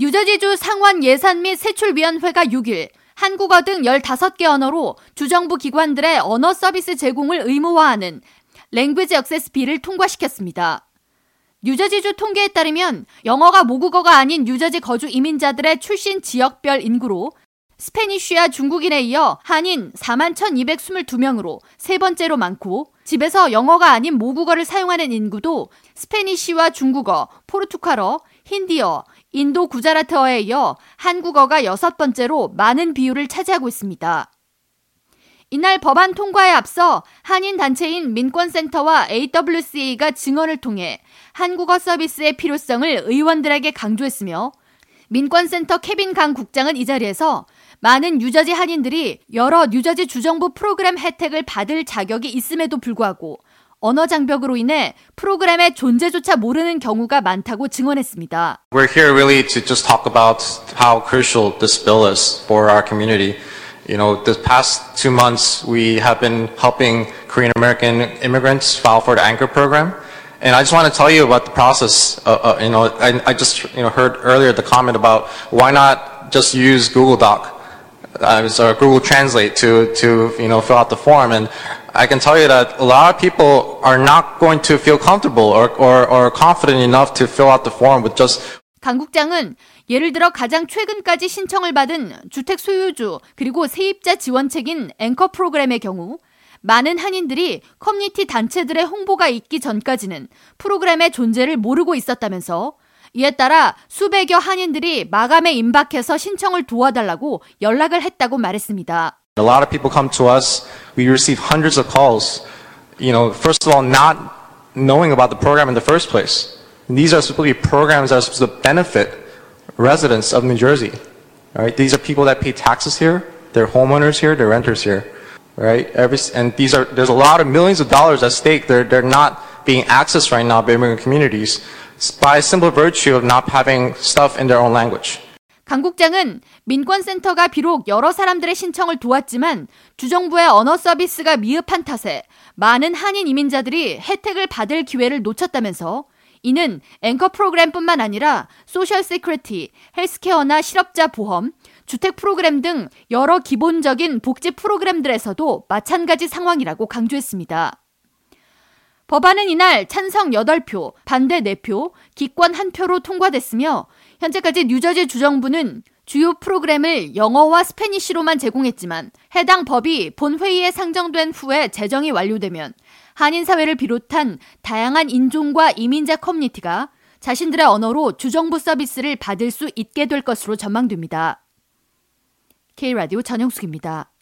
뉴저지주 상원 예산 및 세출위원회가 6일 한국어 등 15개 언어로 주정부 기관들의 언어 서비스 제공을 의무화하는 Language Access Bill을 통과시켰습니다. 뉴저지주 통계에 따르면 영어가 모국어가 아닌 뉴저지 거주 이민자들의 출신 지역별 인구로 Spanish와 중국인에 이어 한인 4만 1222명으로 세 번째로 많고 집에서 영어가 아닌 모국어를 사용하는 인구도 Spanish와 중국어, 포르투갈어, 힌디어, 인도 구자라트어에 이어 한국어가 여섯 번째로 많은 비율을 차지하고 있습니다. 이날 법안 통과에 앞서 한인 단체인 민권센터와 AWCA가 증언을 통해 한국어 서비스의 필요성을 의원들에게 강조했으며 민권센터 케빈 강 국장은 이 자리에서 많은 뉴저지 한인들이 여러 뉴저지 주정부 프로그램 혜택을 받을 자격이 있음에도 불구하고 언어 장벽으로 인해 프로그램의 존재조차 모르는 경우가 많다고 증언했습니다. We're here really to just talk about how crucial this bill is for our community. You know, the past two months we have been helping Korean American immigrants file for the Anchor program. And I just want to tell you about the process. Uh, uh, you know, I, I, just you know heard earlier the comment about why not just use Google Doc, uh, or Google Translate to to you know fill out the form. And I can tell you that a lot of people are not going to feel comfortable or, or, or confident enough to fill out the form with just 강 국장은 예를 들어 가장 최근까지 신청을 받은 주택 소유주 그리고 세입자 지원책인 앵커 프로그램의 경우 많은 한인들이 커뮤니티 단체들의 홍보가 있기 전까지는 프로그램의 존재를 모르고 있었다면서 이에 따라 수백여 한인들이 마감에 임박해서 신청을 도와달라고 연락을 했다고 말했습니다. A lot of people come to us. We receive hundreds of calls. You know, first of all, not knowing about the program in the first place. These are supposed to be programs that are supposed to benefit residents of New Jersey. Right? These are people that pay taxes here. They're homeowners here. They're renters here. Right? Every, and these are there's a lot of millions of dollars at stake. They're they're not being accessed right now by immigrant communities by simple virtue of not having stuff in their own language. 강 국장은 민권센터가 비록 여러 사람들의 신청을 도왔지만 주정부의 언어 서비스가 미흡한 탓에 많은 한인 이민자들이 혜택을 받을 기회를 놓쳤다면서 이는 앵커 프로그램뿐만 아니라 Social Security, 헬스케어나 실업자 보험, 주택 프로그램 등 여러 기본적인 복지 프로그램들에서도 마찬가지 상황이라고 강조했습니다. 법안은 이날 찬성 8표, 반대 4표, 기권 1표로 통과됐으며 현재까지 뉴저지 주정부는 주요 프로그램을 영어와 Spanish로만 제공했지만 해당 법이 본회의에 상정된 후에 제정이 완료되면 한인 사회를 비롯한 다양한 인종과 이민자 커뮤니티가 자신들의 언어로 주정부 서비스를 받을 수 있게 될 것으로 전망됩니다. K라디오 전영숙입니다.